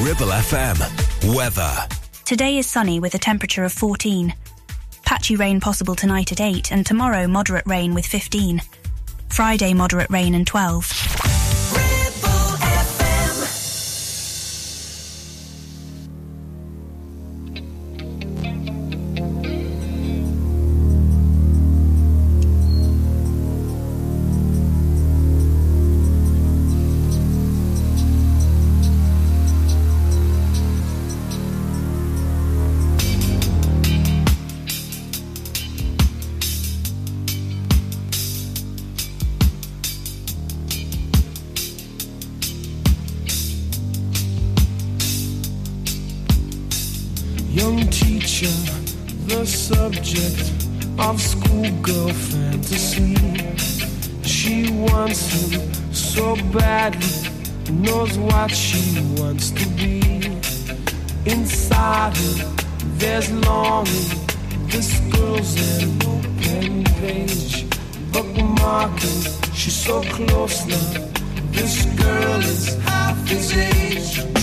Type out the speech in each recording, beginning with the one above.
Ribble FM. Weather. Today is sunny with a temperature of 14. Patchy rain possible tonight at 8 and tomorrow moderate rain with 15. Friday moderate rain and 12. as long as this girl's an open page, bookmarking. She's so close now. This girl is half his age.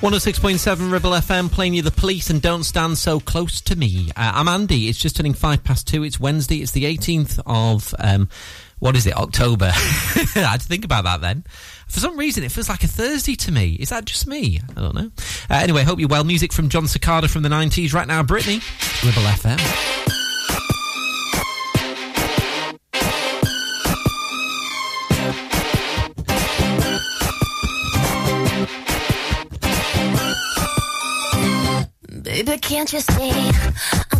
106.7 Ribble FM playing you the police and don't stand so close to me. Uh, I'm Andy. It's just turning five past two. It's Wednesday. It's the 18th of, um, what is it, October? I had to think about that then. For some reason, it feels like a Thursday to me. Is that just me? I don't know. Uh, anyway, hope you're well. Music from Jon Secada from the 90s right now. Brittany, Ribble FM. can't you see?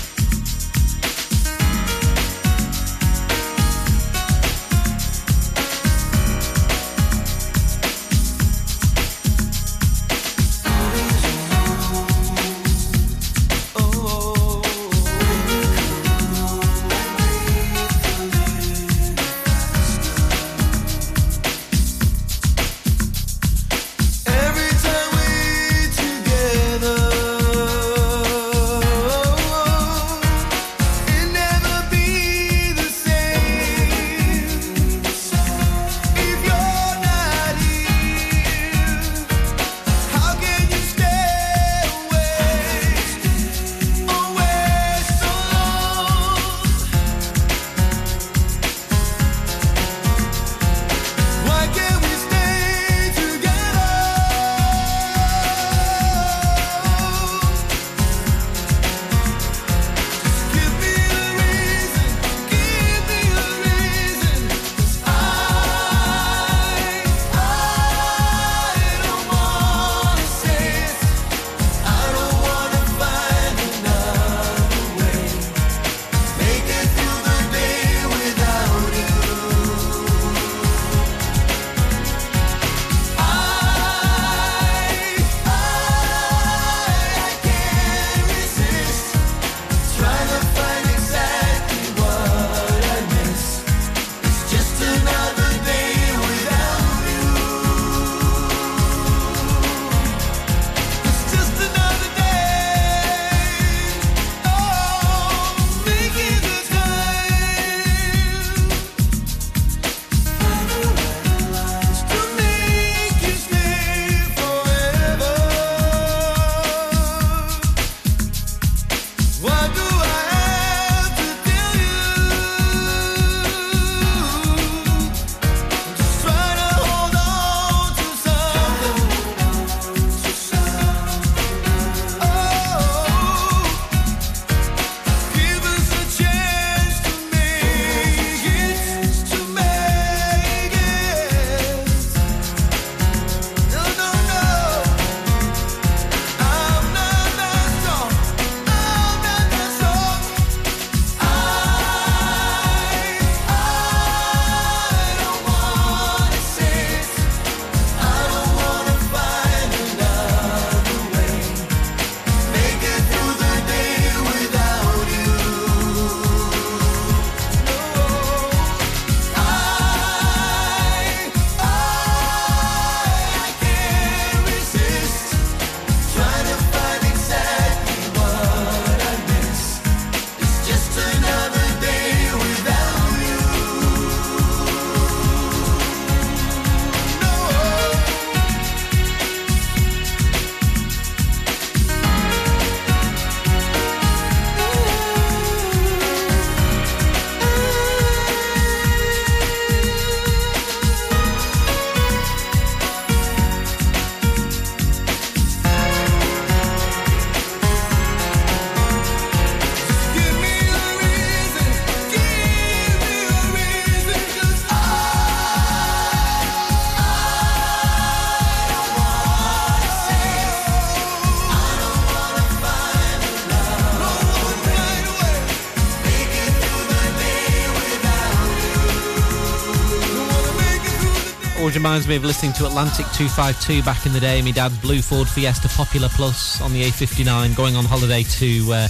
Always reminds me of listening to Atlantic 252 back in the day. My dad's blue Ford Fiesta Popular Plus on the A59, going on holiday to uh,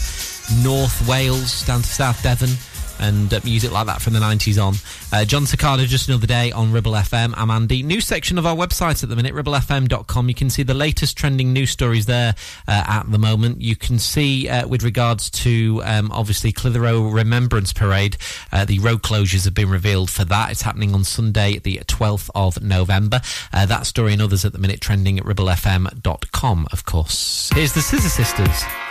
North Wales, down to South Devon, and uh, music like that from the 90s on. Uh, Jon Secada, just another day on Ribble FM. I'm Andy. New section of our website at the minute, ribblefm.com. You can see the latest trending news stories there uh, at the moment. You can see, uh, with regards to um, obviously Clitheroe Remembrance Parade, uh, the road closures have been revealed for that. It's happening on Sunday, the 12th of November. Uh, that story and others at the minute trending at ribblefm.com, of course. Here's the Scissor Sisters.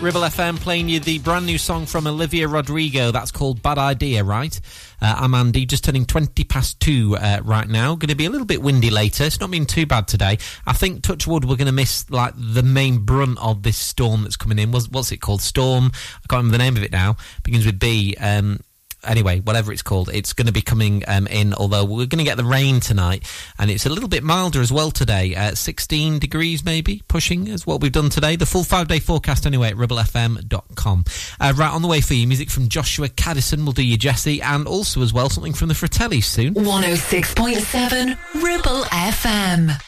Ribble FM playing you the brand new song from Olivia Rodrigo. That's called Bad Idea, right? Uh, I'm Andy, just turning 20 past two uh, right now. Going to be a little bit windy later. It's not been too bad today. I think, touch wood, we're going to miss like the main brunt of this storm that's coming in. What's, what's it called? Storm. I can't remember the name of it now. Begins with B. Um, anyway, whatever it's called, it's going to be coming um, in. Although we're going to get the rain tonight, and it's a little bit milder as well today. Uh, 16 degrees, maybe pushing is what we've done today. The full five day forecast anyway at ribblefm.com. Uh, right on the way for you, music from Joshua Kadison. We'll do you Jesse, and also as well something from the Fratellis soon. 106.7 Ribble FM.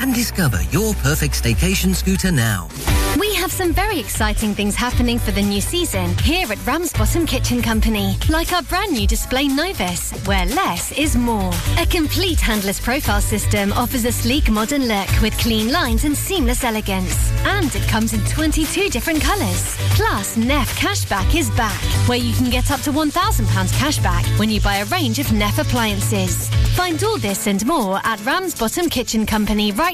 and discover your perfect staycation scooter now. We have some very exciting things happening for the new season here at Ramsbottom Kitchen Company, like our brand new display Novus, where less is more. A complete handless profile system offers a sleek modern look with clean lines and seamless elegance. And it comes in 22 different colours. Plus, Neff Cashback is back, where you can get up to £1,000 cashback when you buy a range of Neff appliances. Find all this and more at Ramsbottom Kitchen Company right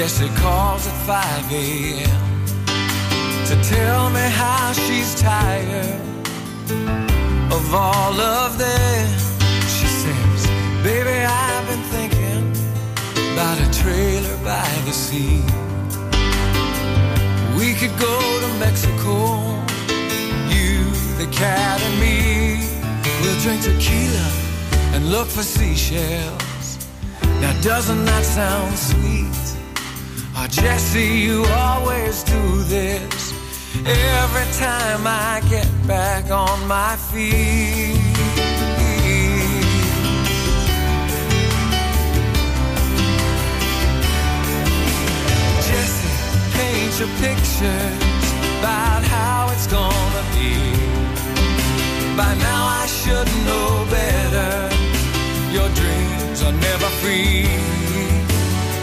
Jessie calls at 5 a.m. to tell me how she's tired of all of them. She says, Baby, I've been thinking about a trailer by the sea. We could go to Mexico, you, the cat, and me. We'll drink tequila and look for seashells. Now doesn't that sound sweet? Oh, Jesse, you always do this every time I get back on my feet. Jesse, paint your pictures about how it's gonna be. By now I should know better. Your dreams are never free.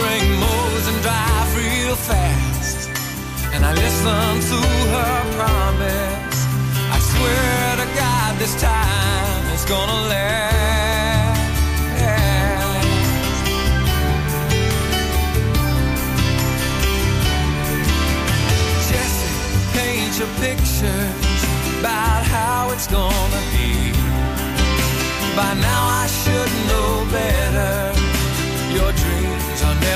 bring Mose and drive real fast. And I listen to her promise. I swear to God, this time it's gonna last. Jesse, paint your pictures about how it's gonna be. By now I should know better. Your dreams are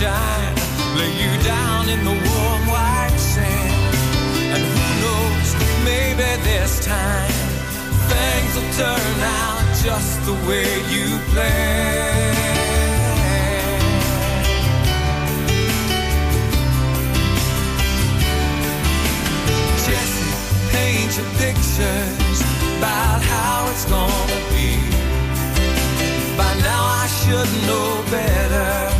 sunshine, lay you down in the warm white sand. And who knows, maybe this time things will turn out just the way you planned. Jesse, paint your pictures about how it's gonna be. By now I should know better.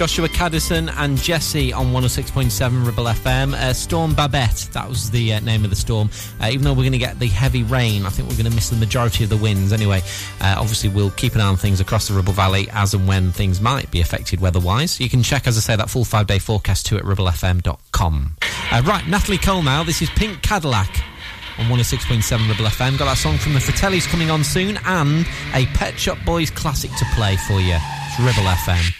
Joshua Kadison and Jesse on 106.7 Ribble FM. Uh, storm Babette, that was the uh, name of the storm. Uh, even though we're going to get the heavy rain, I think we're going to miss the majority of the winds anyway. Uh, obviously, we'll keep an eye on things across the Ribble Valley as and when things might be affected weather-wise. You can check, as I say, that full five-day forecast too at ribblefm.com. Uh, right, Natalie Cole now. This is Pink Cadillac on 106.7 Ribble FM. Got that song from the Fratellis coming on soon and a Pet Shop Boys classic to play for you. It's Ribble FM.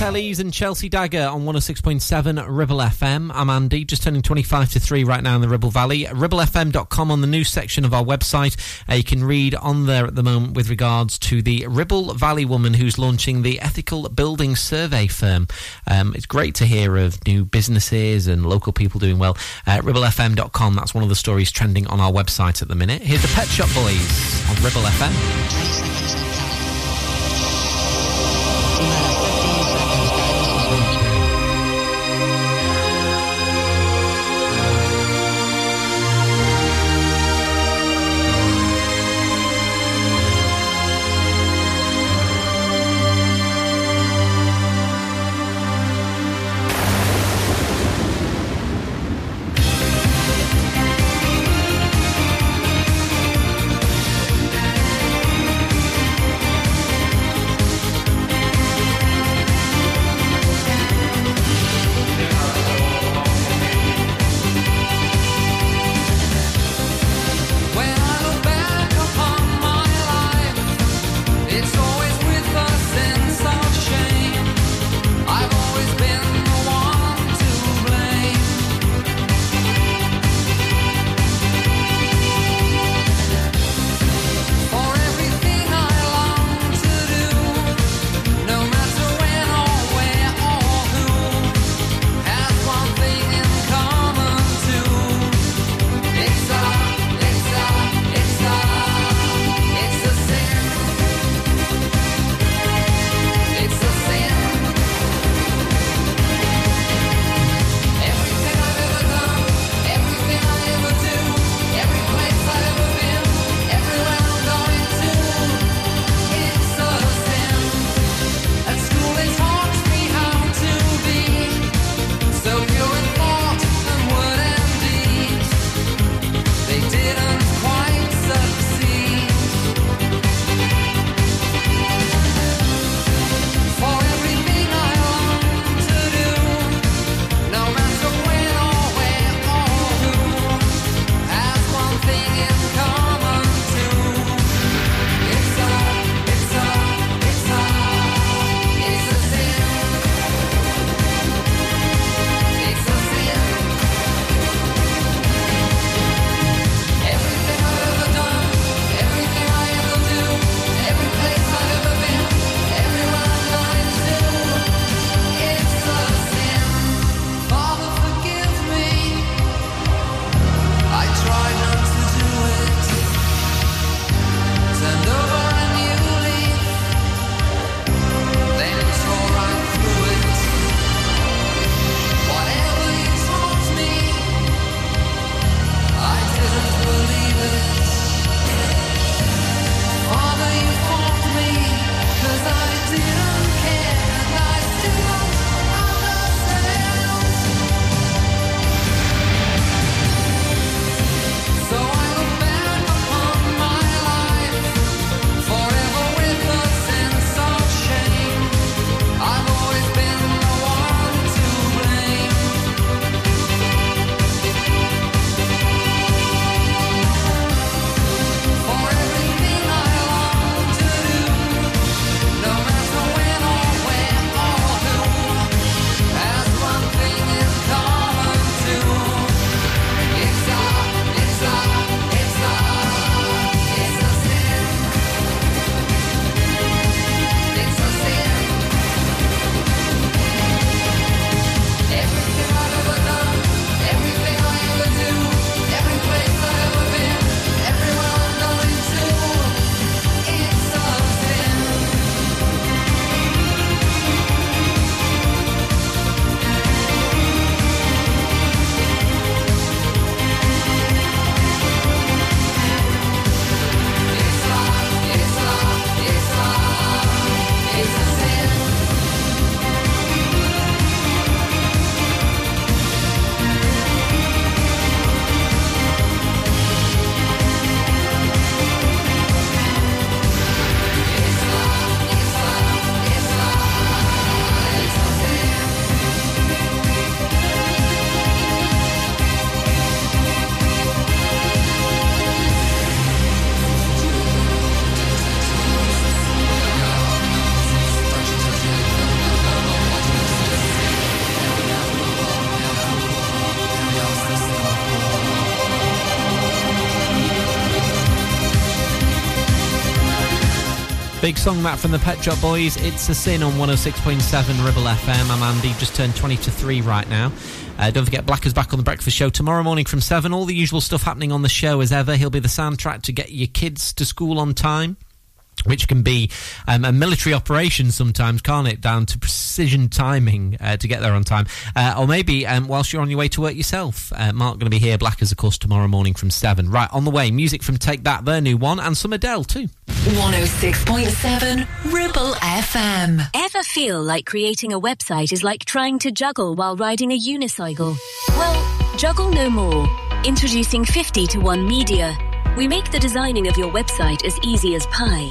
Tellys and Chelsea Dagger on 106.7 Ribble FM. I'm Andy, just turning 25 to 3 right now in the Ribble Valley. RibbleFM.com on the news section of our website. Uh, you can read on there at the moment with regards to the Ribble Valley woman who's launching the Ethical Building Survey firm. Um, it's great to hear of new businesses and local people doing well. Uh, RibbleFM.com, that's one of the stories trending on our website at the minute. Here's the Pet Shop Boys on Ribble FM. Song that from the Pet Shop Boys. It's a sin on 106.7 Ribble FM. I'm Andy, just turned 20 to 3 right now. Uh, don't forget, Black is back on the breakfast show tomorrow morning from 7. All the usual stuff happening on the show as ever. He'll be the soundtrack to get your kids to school on time. Which can be um, a military operation sometimes, can't it? Down to precision timing uh, to get there on time. Uh, or maybe um, whilst you're on your way to work yourself. Uh, Mark going to be here, Blackers, of course, tomorrow morning from 7. Right, on the way, music from Take That, their new one, and some Adele too. 106.7 Ribble FM. Ever feel like creating a website is like trying to juggle while riding a unicycle? Well, juggle no more. Introducing 50 to 1 Media. We make the designing of your website as easy as pie.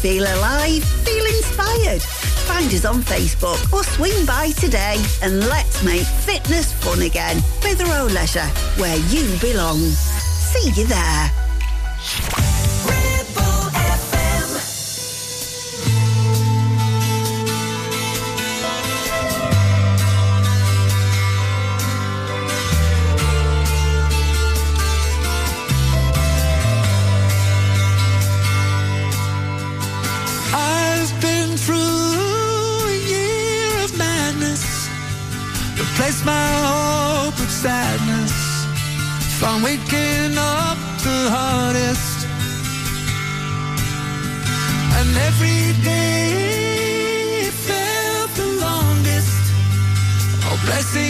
Feel alive, feel inspired. Find us on Facebook or swing by today and let's make fitness fun again. Clitheroe Leisure, where you belong. See you there. Found waking up the hardest, and every day felt the longest. Oh, All blessings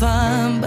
烦。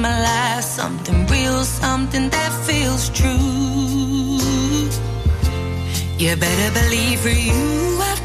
my life something real, something that feels true. You better believe for you, I've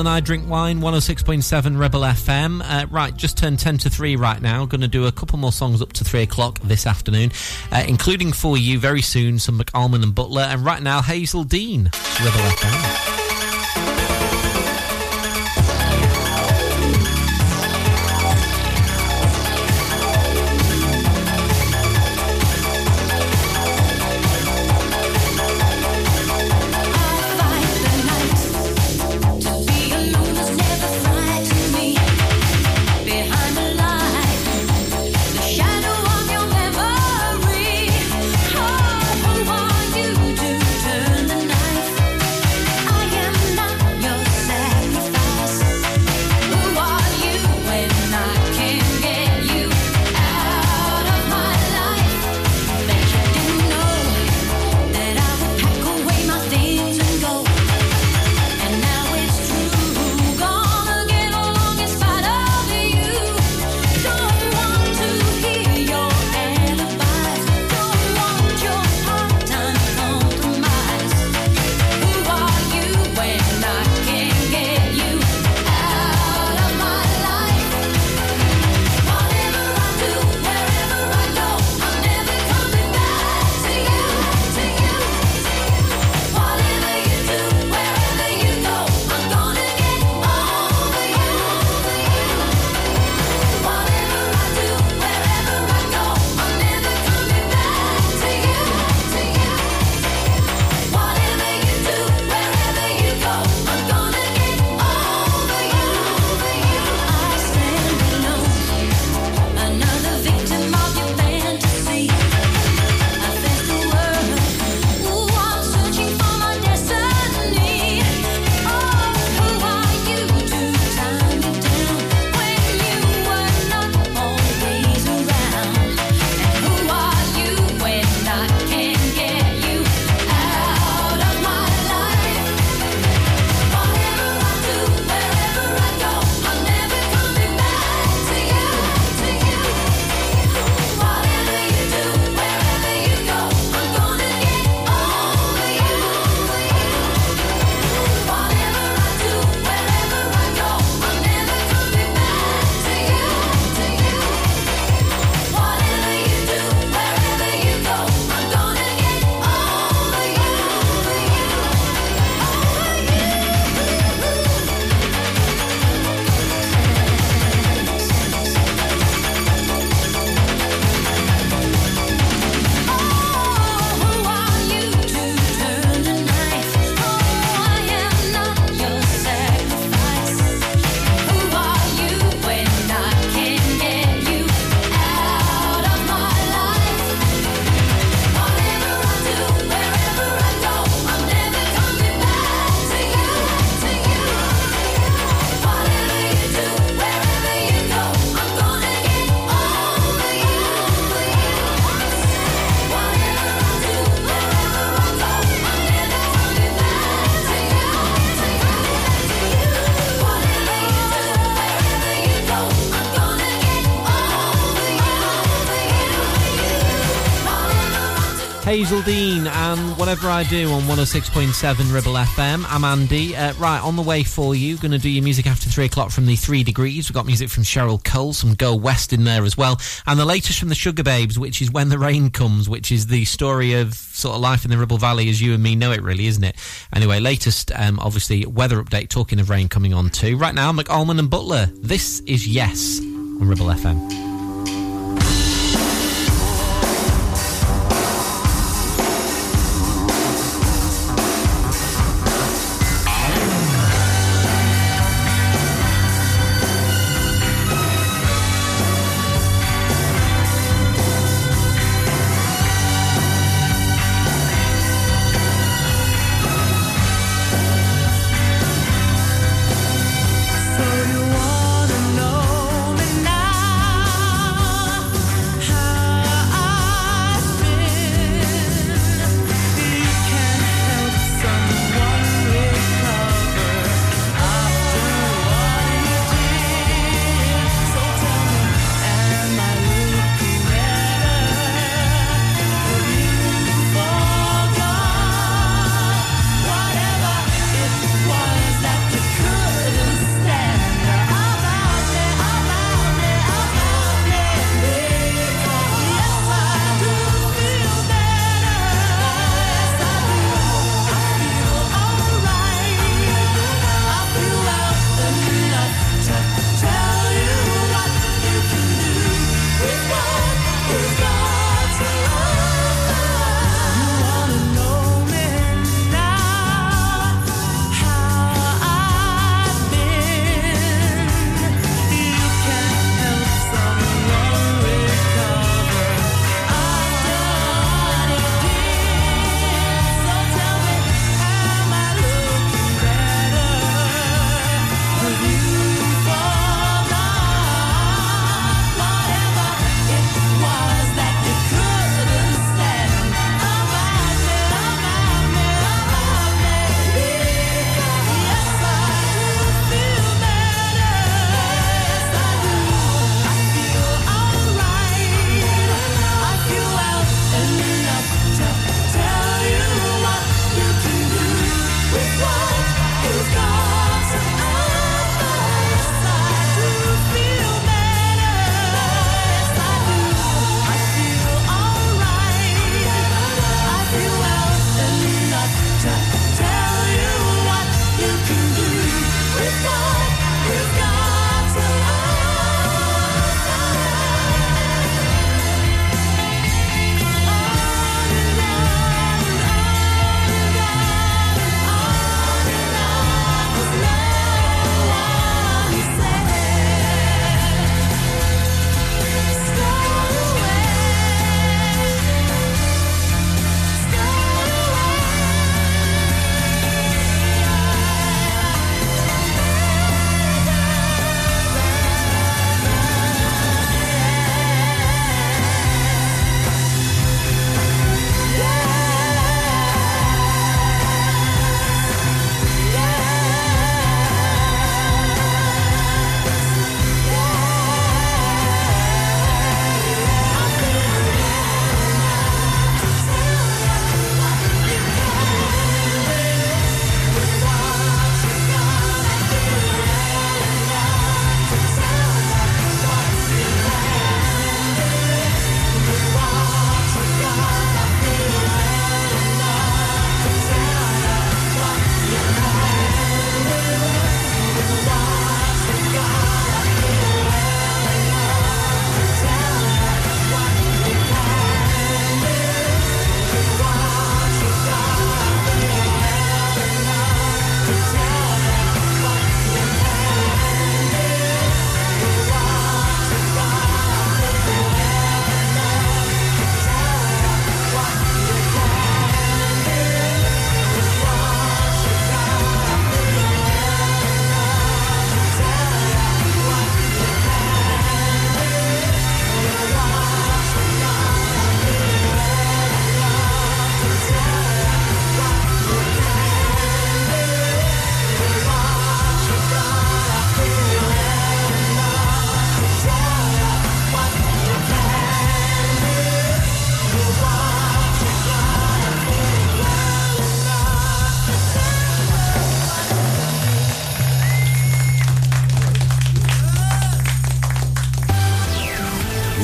and I Drink Wine, 106.7 Ribble FM. Uh, right, just turned 10 to 3 right now. Going to do a couple more songs up to 3 o'clock this afternoon, uh, including for you very soon some McAlmont and Butler, and right now Hazell Dean, Ribble FM. Hazell Dean, and whatever I do on 106.7 Ribble FM, I'm Andy. Uh, right, on the way for you, going to do your music after three o'clock from the Three Degrees. We've got music from Cheryl Cole, some Go West in there as well, and the latest from the Sugababes, which is When the Rain Comes, which is the story of sort of life in the Ribble Valley as you and me know it, really, isn't it? Anyway, latest, um, obviously, weather update, talking of rain coming on too. Right now, McAlmont and Butler. This is Yes on Ribble FM.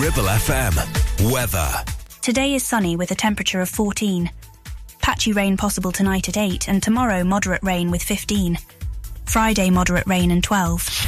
Ribble FM. Weather. Today is sunny with a temperature of 14. Patchy rain possible tonight at 8 and tomorrow moderate rain with 15. Friday moderate rain and 12.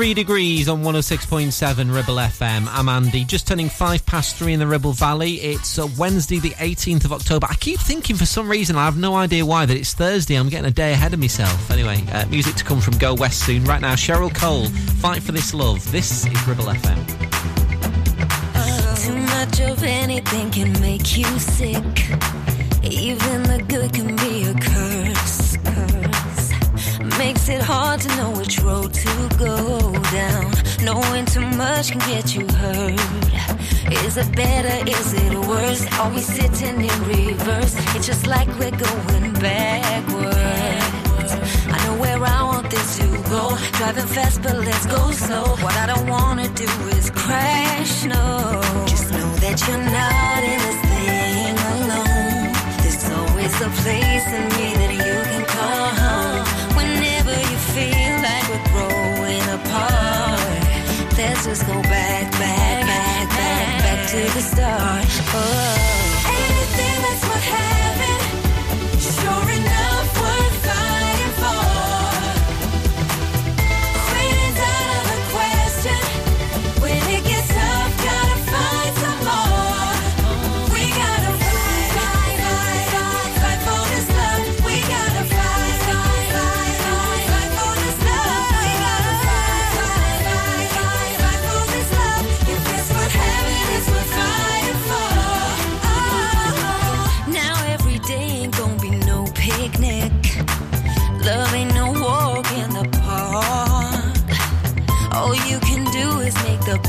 three degrees on 106.7 Ribble FM. I'm Andy, just turning five past three in the Ribble Valley. It's uh, Wednesday, the 18th of October. I keep thinking for some reason, I have no idea why, that it's Thursday. I'm getting a day ahead of myself. Anyway, uh, music to come from Go West soon. Right now, Cheryl Cole, Fight for This Love. This is Ribble FM. Oh, too much of anything can make you sick. Even the good can be a curse makes it hard to know which road to go down. Knowing too much can get you hurt. Is it better? Is it worse? Are we sitting in reverse? It's just like we're going backwards. I know where I want this to go. Driving fast, but let's go slow. What I don't wanna do is crash. No, just know that you're not in this thing alone. There's always a place in me. let's just go back, back, back, back, back to the start. Oh.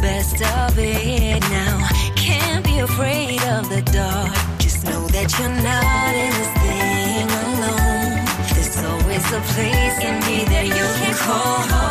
best of it now. Can't be afraid of the dark. Just know that you're not in this thing alone. There's always a place in me that you can call home.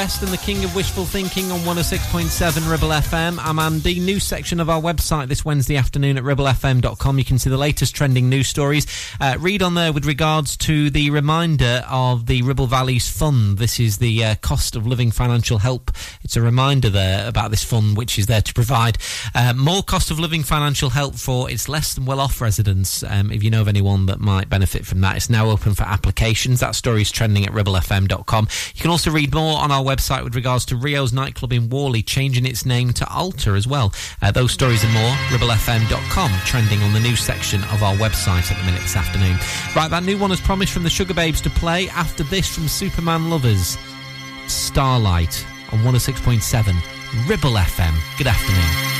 West and the King of Wishful Thinking on 106.7 Ribble FM. I'm Andy. News section of our website this Wednesday afternoon at ribblefm.com. You can see the latest trending news stories. Uh, read on there with regards to the reminder of the Ribble Valleys Fund. This is the uh, cost of living financial help. It's a reminder there about this fund, which is there to provide uh, more cost of living financial help for its less than well off residents. Um, if you know of anyone that might benefit from that, it's now open for applications. That story is trending at ribblefm.com. You can also read more on our website with regards to Rio's nightclub in Whalley changing its name to Alter as well. Uh, those stories and more, ribblefm.com, trending on the news section of our website at the minute this afternoon. Right, that new one as promised from the Sugababes to play after this from Supermen Lovers. Starlight on 106.7 Ribble FM. Good afternoon.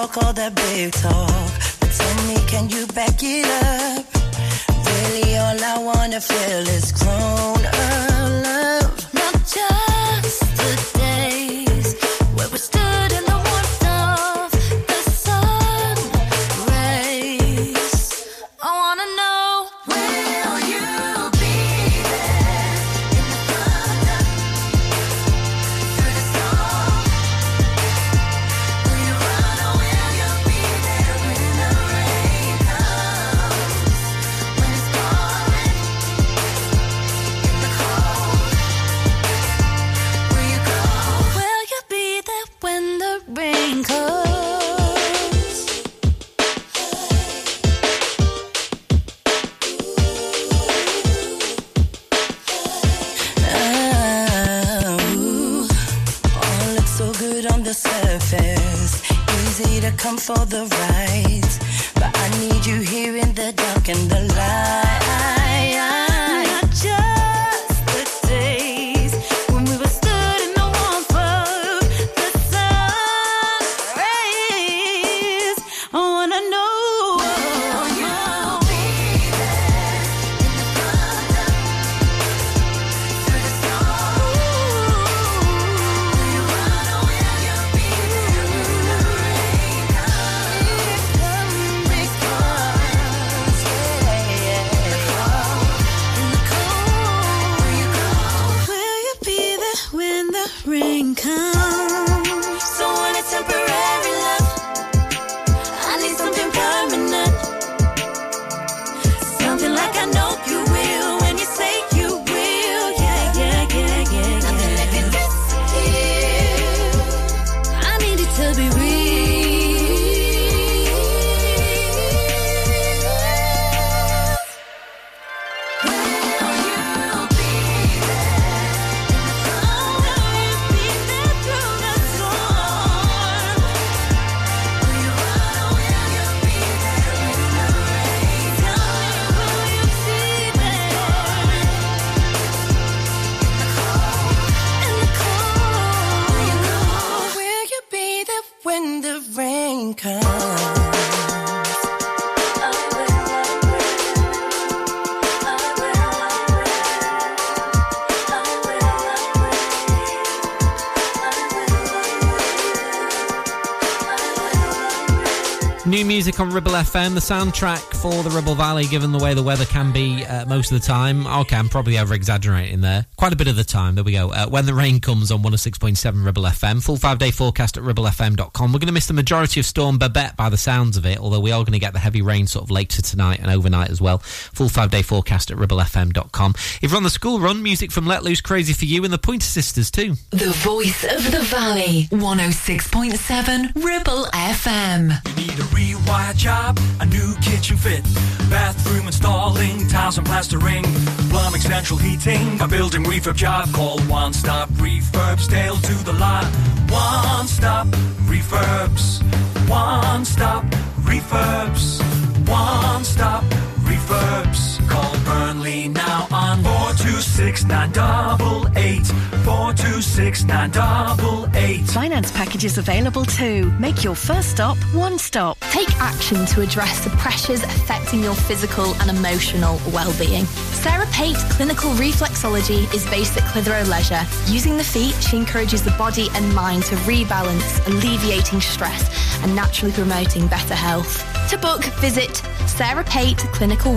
Talk all that big talk, but tell me, can you back it up? Really, all I wanna feel is grown up On Ribble FM, the soundtrack for the Ribble Valley, given the way the weather can be uh, most of the time. Okay, I'm probably over exaggerating there. Quite a bit of the time. There we go. Uh, when the rain comes on 106.7 Ribble FM. Full five day forecast at ribblefm.com. We're going to miss the majority of Storm Babette by the sounds of it, although we are going to get the heavy rain sort of later tonight and overnight as well. Full five day forecast at ribblefm.com. If you're on the school run, music from Let Loose Crazy for You and the Pointer Sisters too. The voice of the valley. 106.7 Ribble FM. You Need a rewire job, a new kitchen fit, bathroom installing, tiles and plastering, plumbing, central heating, a building refurb job. Call One Stop Refurbs, Dale to the lot. One Stop Refurbs, One Stop Refurbs, One Stop Refurbs. Call Burnley now on 426 988 426 988. Finance packages available too. Make your first stop one stop. Take action to address the pressures affecting your physical and emotional well-being. Sarah Pate Clinical Reflexology is based at Clitheroe Leisure. Using the feet, she encourages the body and mind to rebalance, alleviating stress and naturally promoting better health. To book, visit Sarah Pate Clinical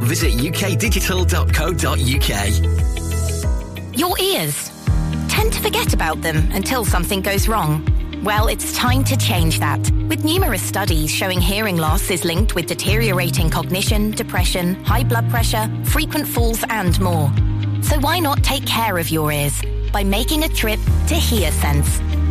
Visit ukdigital.co.uk. Your ears. Tend to forget about them until something goes wrong. Well, it's time to change that. With numerous studies showing hearing loss is linked with deteriorating cognition, depression, high blood pressure, frequent falls, and more. So why not take care of your ears by making a trip to HearSense?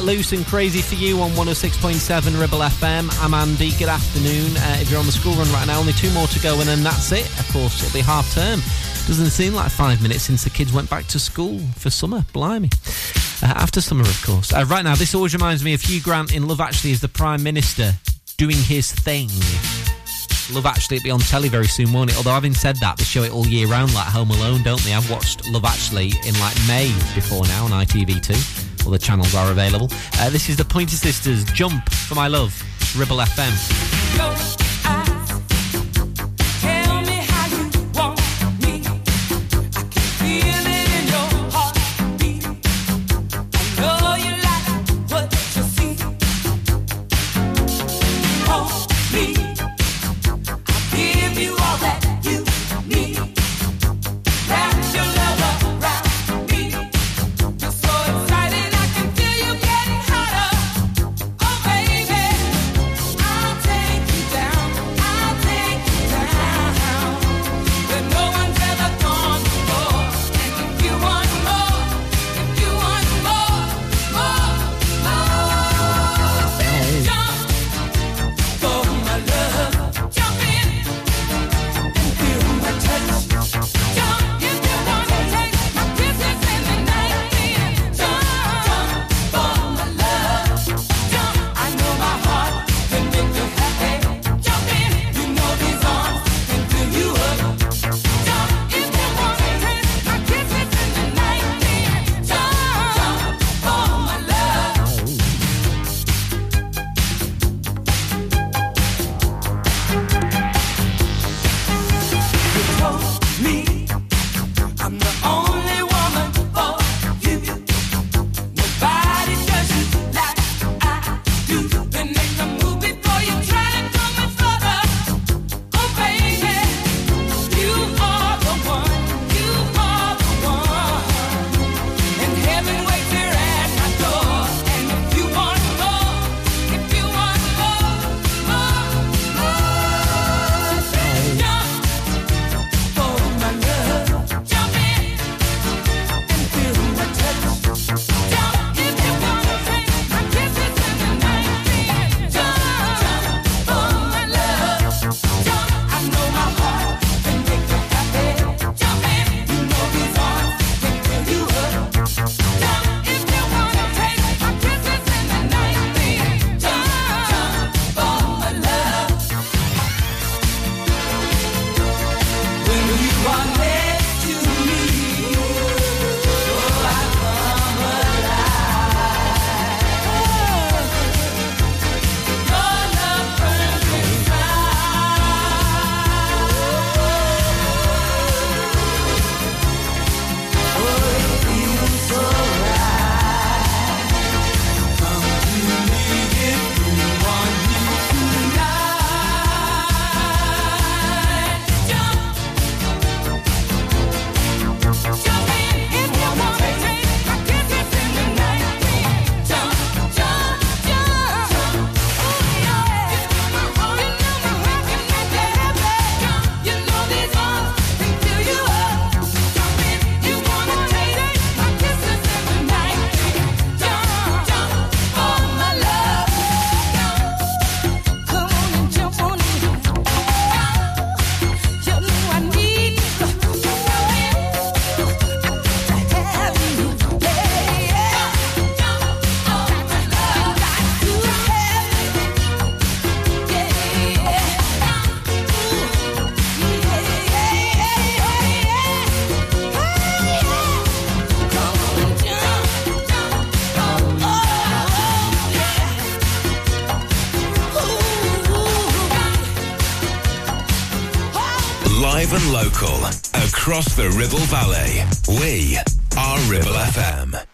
Let Loose and Crazy for You on 106.7 Ribble FM. I'm Andy. Good afternoon. Uh, if you're on the school run right now, only two more to go, and then that's it. Of course, it'll be half term. Doesn't seem like five minutes since the kids went back to school for summer. Blimey. Uh, after summer, of course. Uh, right now, this always reminds me of Hugh Grant in Love Actually as the Prime Minister doing his thing. Love Actually will be on telly very soon, won't it? Although having said that, they show it all year round like Home Alone, don't they? I've watched Love Actually in like May before now on ITV2. All the channels are available. Uh, this is the Pointer Sisters Jump for My Love, Ribble FM. Tell Ribble Valley. We are Ribble FM.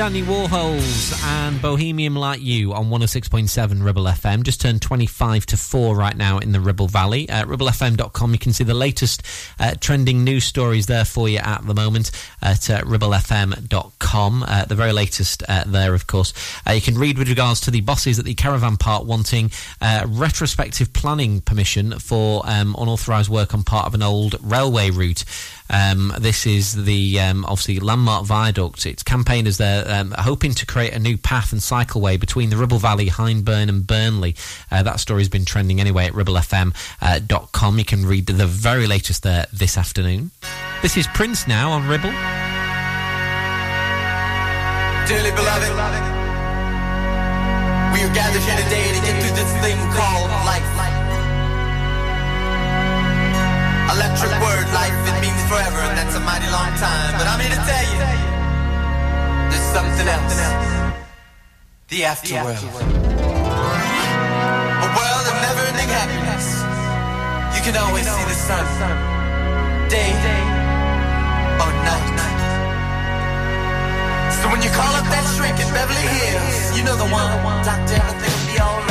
Dandy Warhols and Bohemian Like You on 106.7 Ribble FM. Just turned 25 to 4 right now in the Ribble Valley. At ribblefm.com, you can see the latest uh, trending news stories there for you at the moment at uh, ribblefm.com. Uh, the very latest uh, there, of course. Uh, you can read with regards to the bosses at the Caravan Park wanting uh, retrospective planning permission for um, unauthorised work on part of an old railway route. Um, this is the um, obviously landmark viaduct. Its campaigners there um, hoping to create a new path and cycleway between the Ribble Valley, Hyndburn, and Burnley. Uh, that story's been trending anyway at ribblefm.com. Uh, you can read the very latest there this afternoon. This is Prince now on Ribble. Dearly beloved, we are gathered here today to get through this thing called life. Electric word, life, forever, and that's a mighty long time. But I'm here to tell you, there's something else. The afterworld. A world of never-ending happiness. You can always see the sun, day or night. So when you call up that shrink in Beverly Hills, you know the one. Doctor, everything will be alright.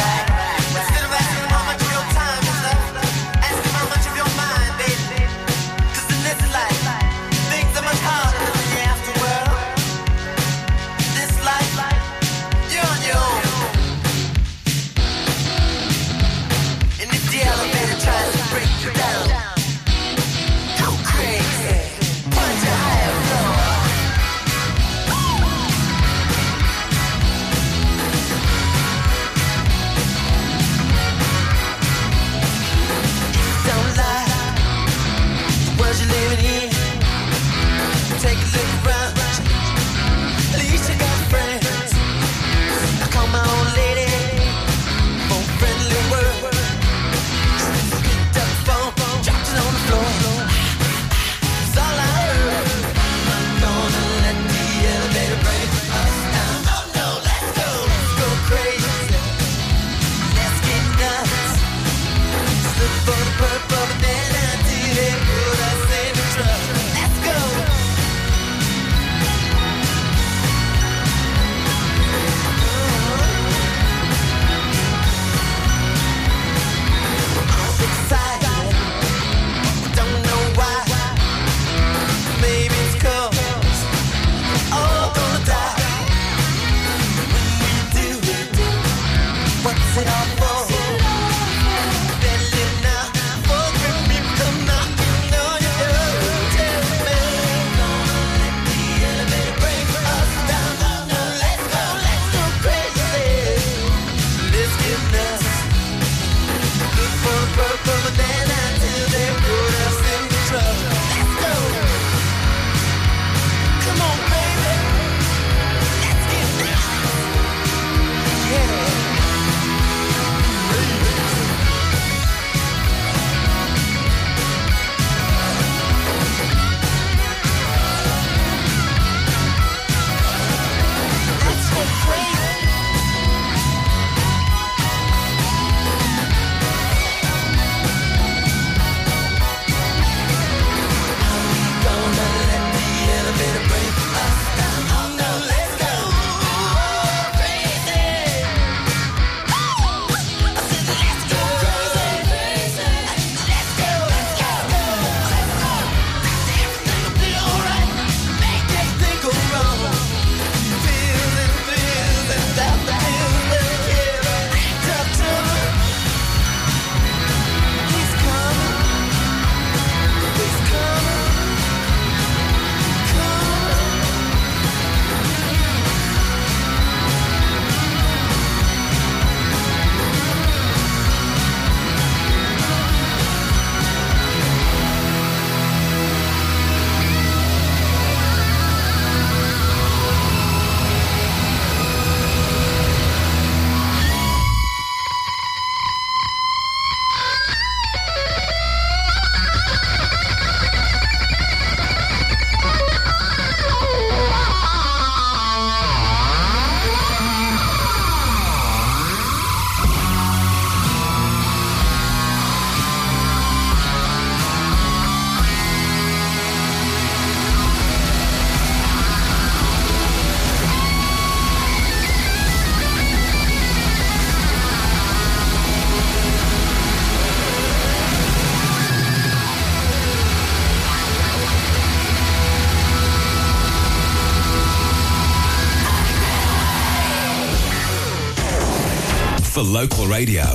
Radio,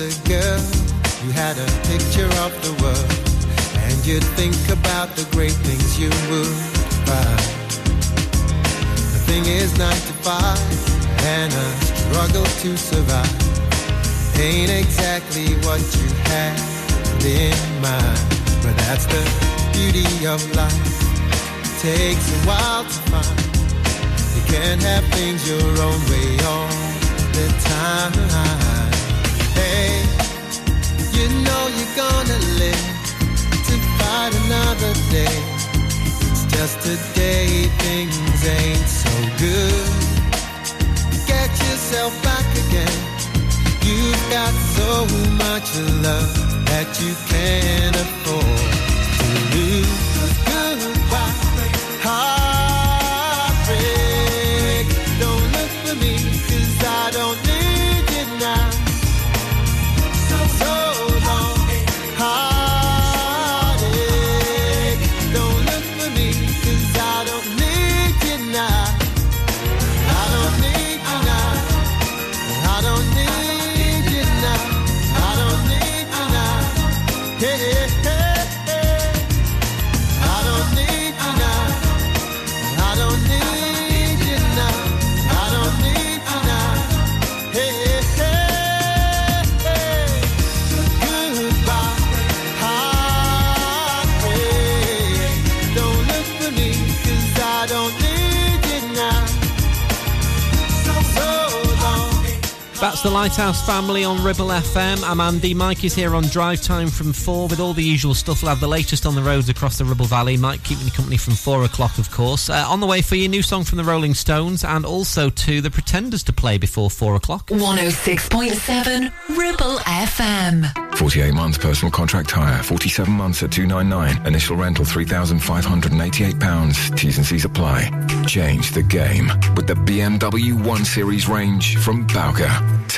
a girl, you had a picture of the world, and you'd think about the great things you would find. The thing is, nine to five, and a struggle to survive ain't exactly what you had in mind. But that's the beauty of life. It takes a while to find. You can't have things your own way all the time. You know you're gonna live to fight another day. It's just today things ain't so good. Get yourself back again. You've got so much love that you can't afford the Lighthouse family on Ribble FM. I'm Andy. Mike is here on drive time from four with all the usual stuff. We'll have the latest on the roads across the Ribble Valley. Mike keeping you company from four o'clock, of course. Uh, on the way for your new song from the Rolling Stones and also to the Pretenders to play before four o'clock. 106.7 Ribble FM. 48 months personal contract hire, 47 months at 299. Initial rental £3,588. T's and C's apply. Change the game with the BMW 1 Series range from Bowker.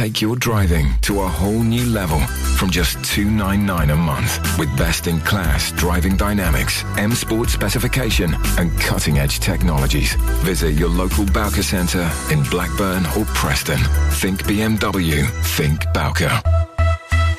Take your driving to a whole new level from just 299 a month with best in class driving dynamics, M Sport specification and cutting edge technologies. Visit your local Bowker Centre in Blackburn or Preston. Think BMW, think Bowker.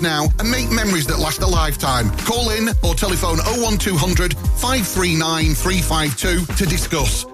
now and make memories that last a lifetime. Call in or telephone 01200 539 352 to discuss.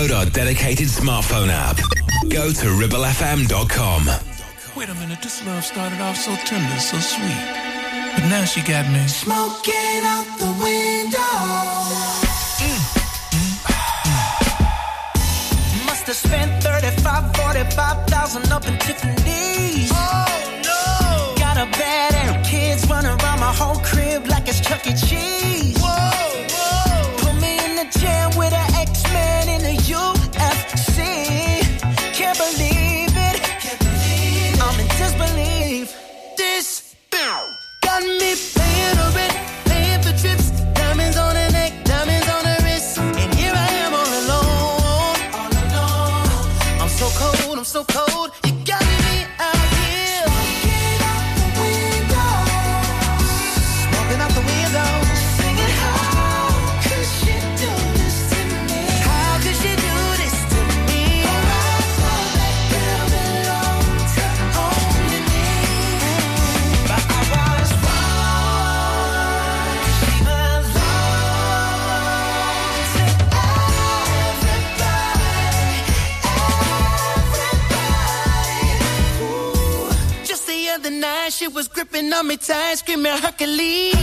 download our dedicated smartphone app. Go to ribblefm.com. Wait a minute, this love started off so tender, so sweet. But now she got me smoking out the window. Mm. Mm. Must have spent 35, 45,000 up in Tiffany's. Oh, no. Got a bed and kids running around my whole crib like it's Chuck E. Cheese. eyes, give me Hercules.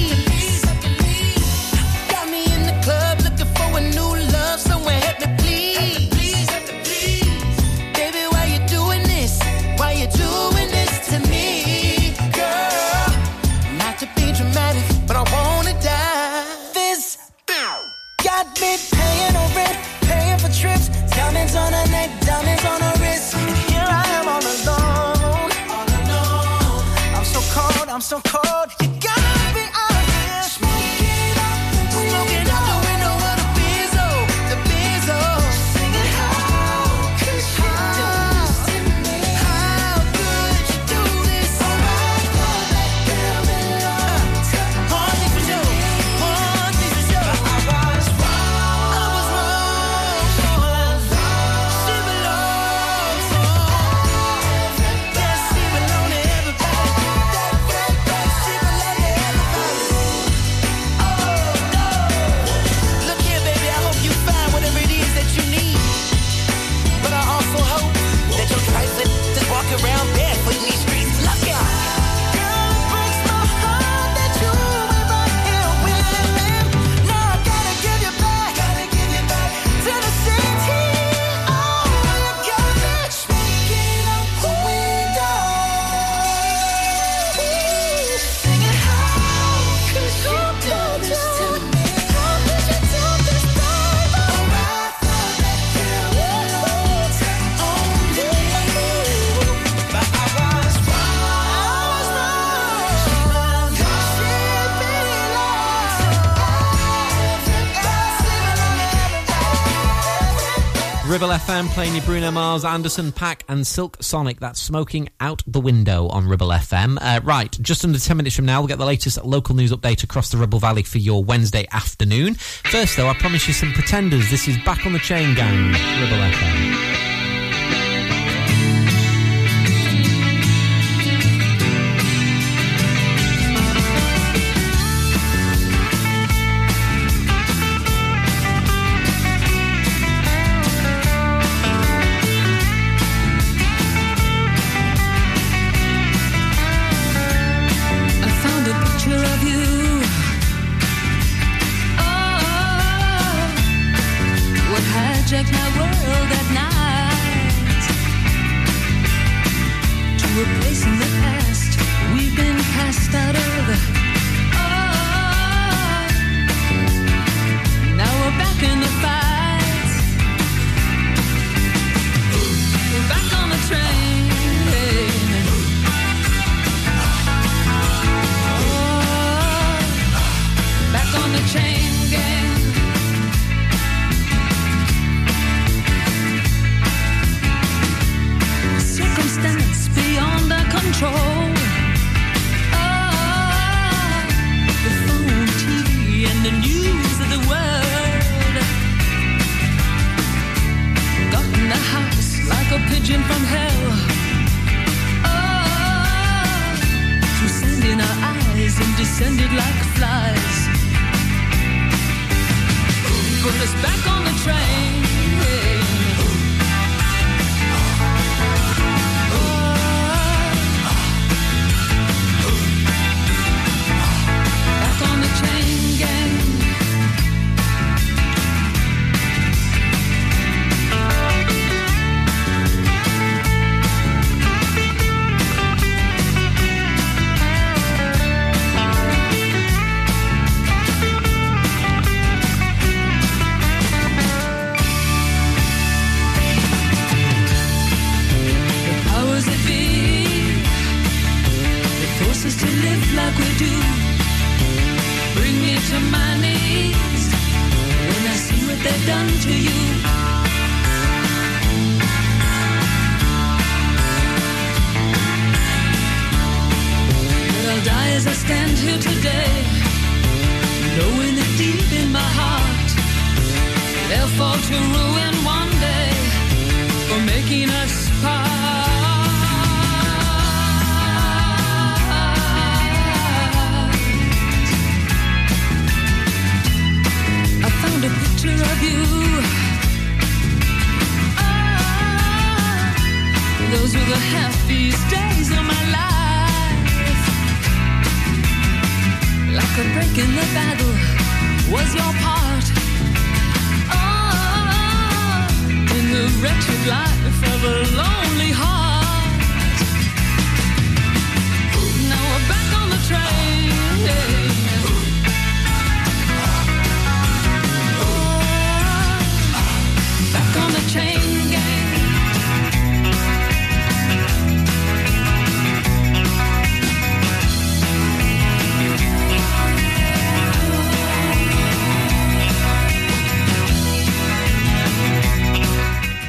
Ribble FM playing your Bruno Mars, Anderson .Paak, and Silk Sonic. That's smoking out the window on Ribble FM. Uh, right, just under 10 minutes from now, we'll get the latest local news update across the Ribble Valley for your Wednesday afternoon. First, though, I promise you some pretenders. This is Back on the Chain Gang, Ribble FM.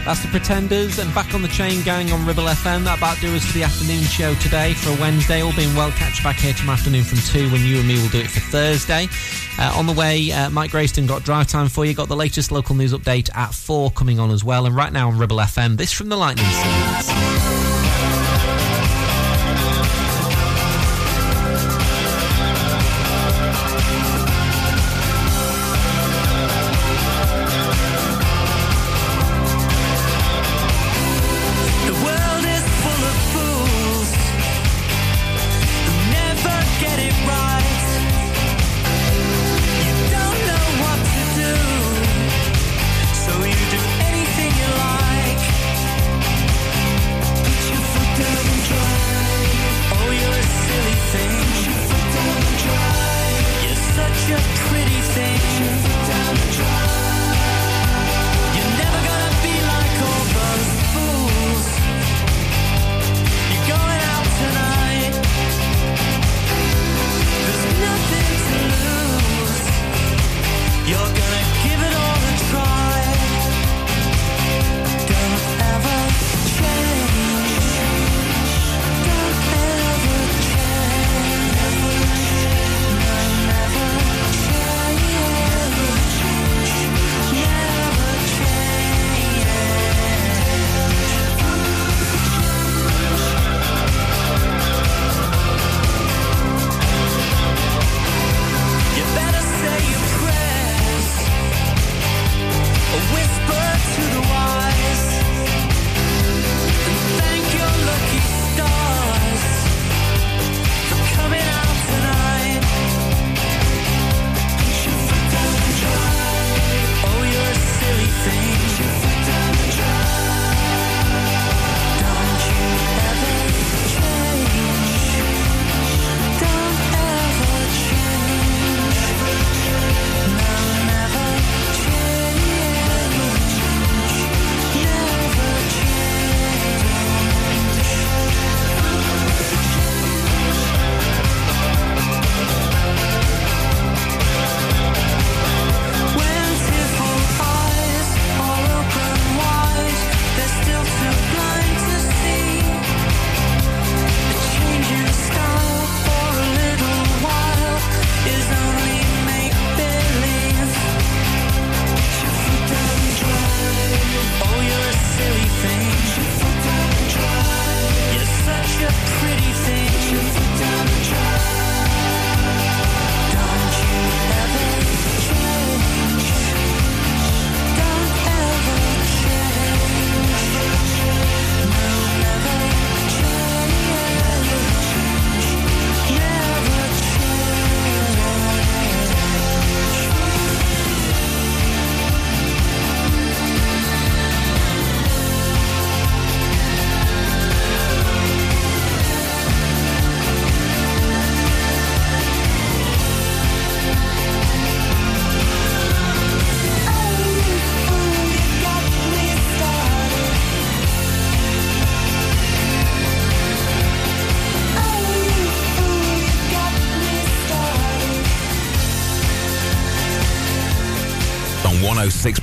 That's the Pretenders and back on the chain gang on Ribble FM. That about do us for the afternoon show today for a Wednesday. All being well, catch back here tomorrow afternoon from 2 when you and me will do it for Thursday. Uh, on the way, uh, Mike Grayston got drive time for you. Got the latest local news update at 4 coming on as well. And right now on Ribble FM, this from the Lightning Seeds. 106.7